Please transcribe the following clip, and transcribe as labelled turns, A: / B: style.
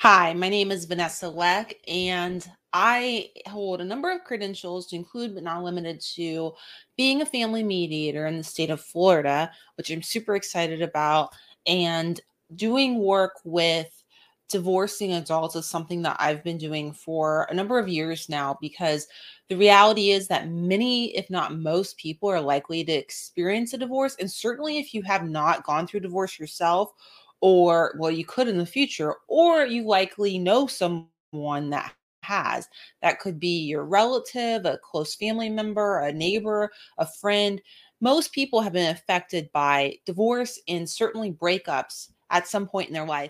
A: Hi, my name is Vanessa Leck, and I hold a number of credentials to include, but not limited to, being a family mediator in the state of Florida, which I'm super excited about, and doing work with divorcing adults is something that I've been doing for a number of years now because the reality is that many, if not most people, are likely to experience a divorce. And certainly, if you have not gone through divorce yourself, or well, you could in the future, or you likely know someone that has. That could be your relative, a close family member, a neighbor, a friend. Most people have been affected by divorce and certainly breakups at some point in their life.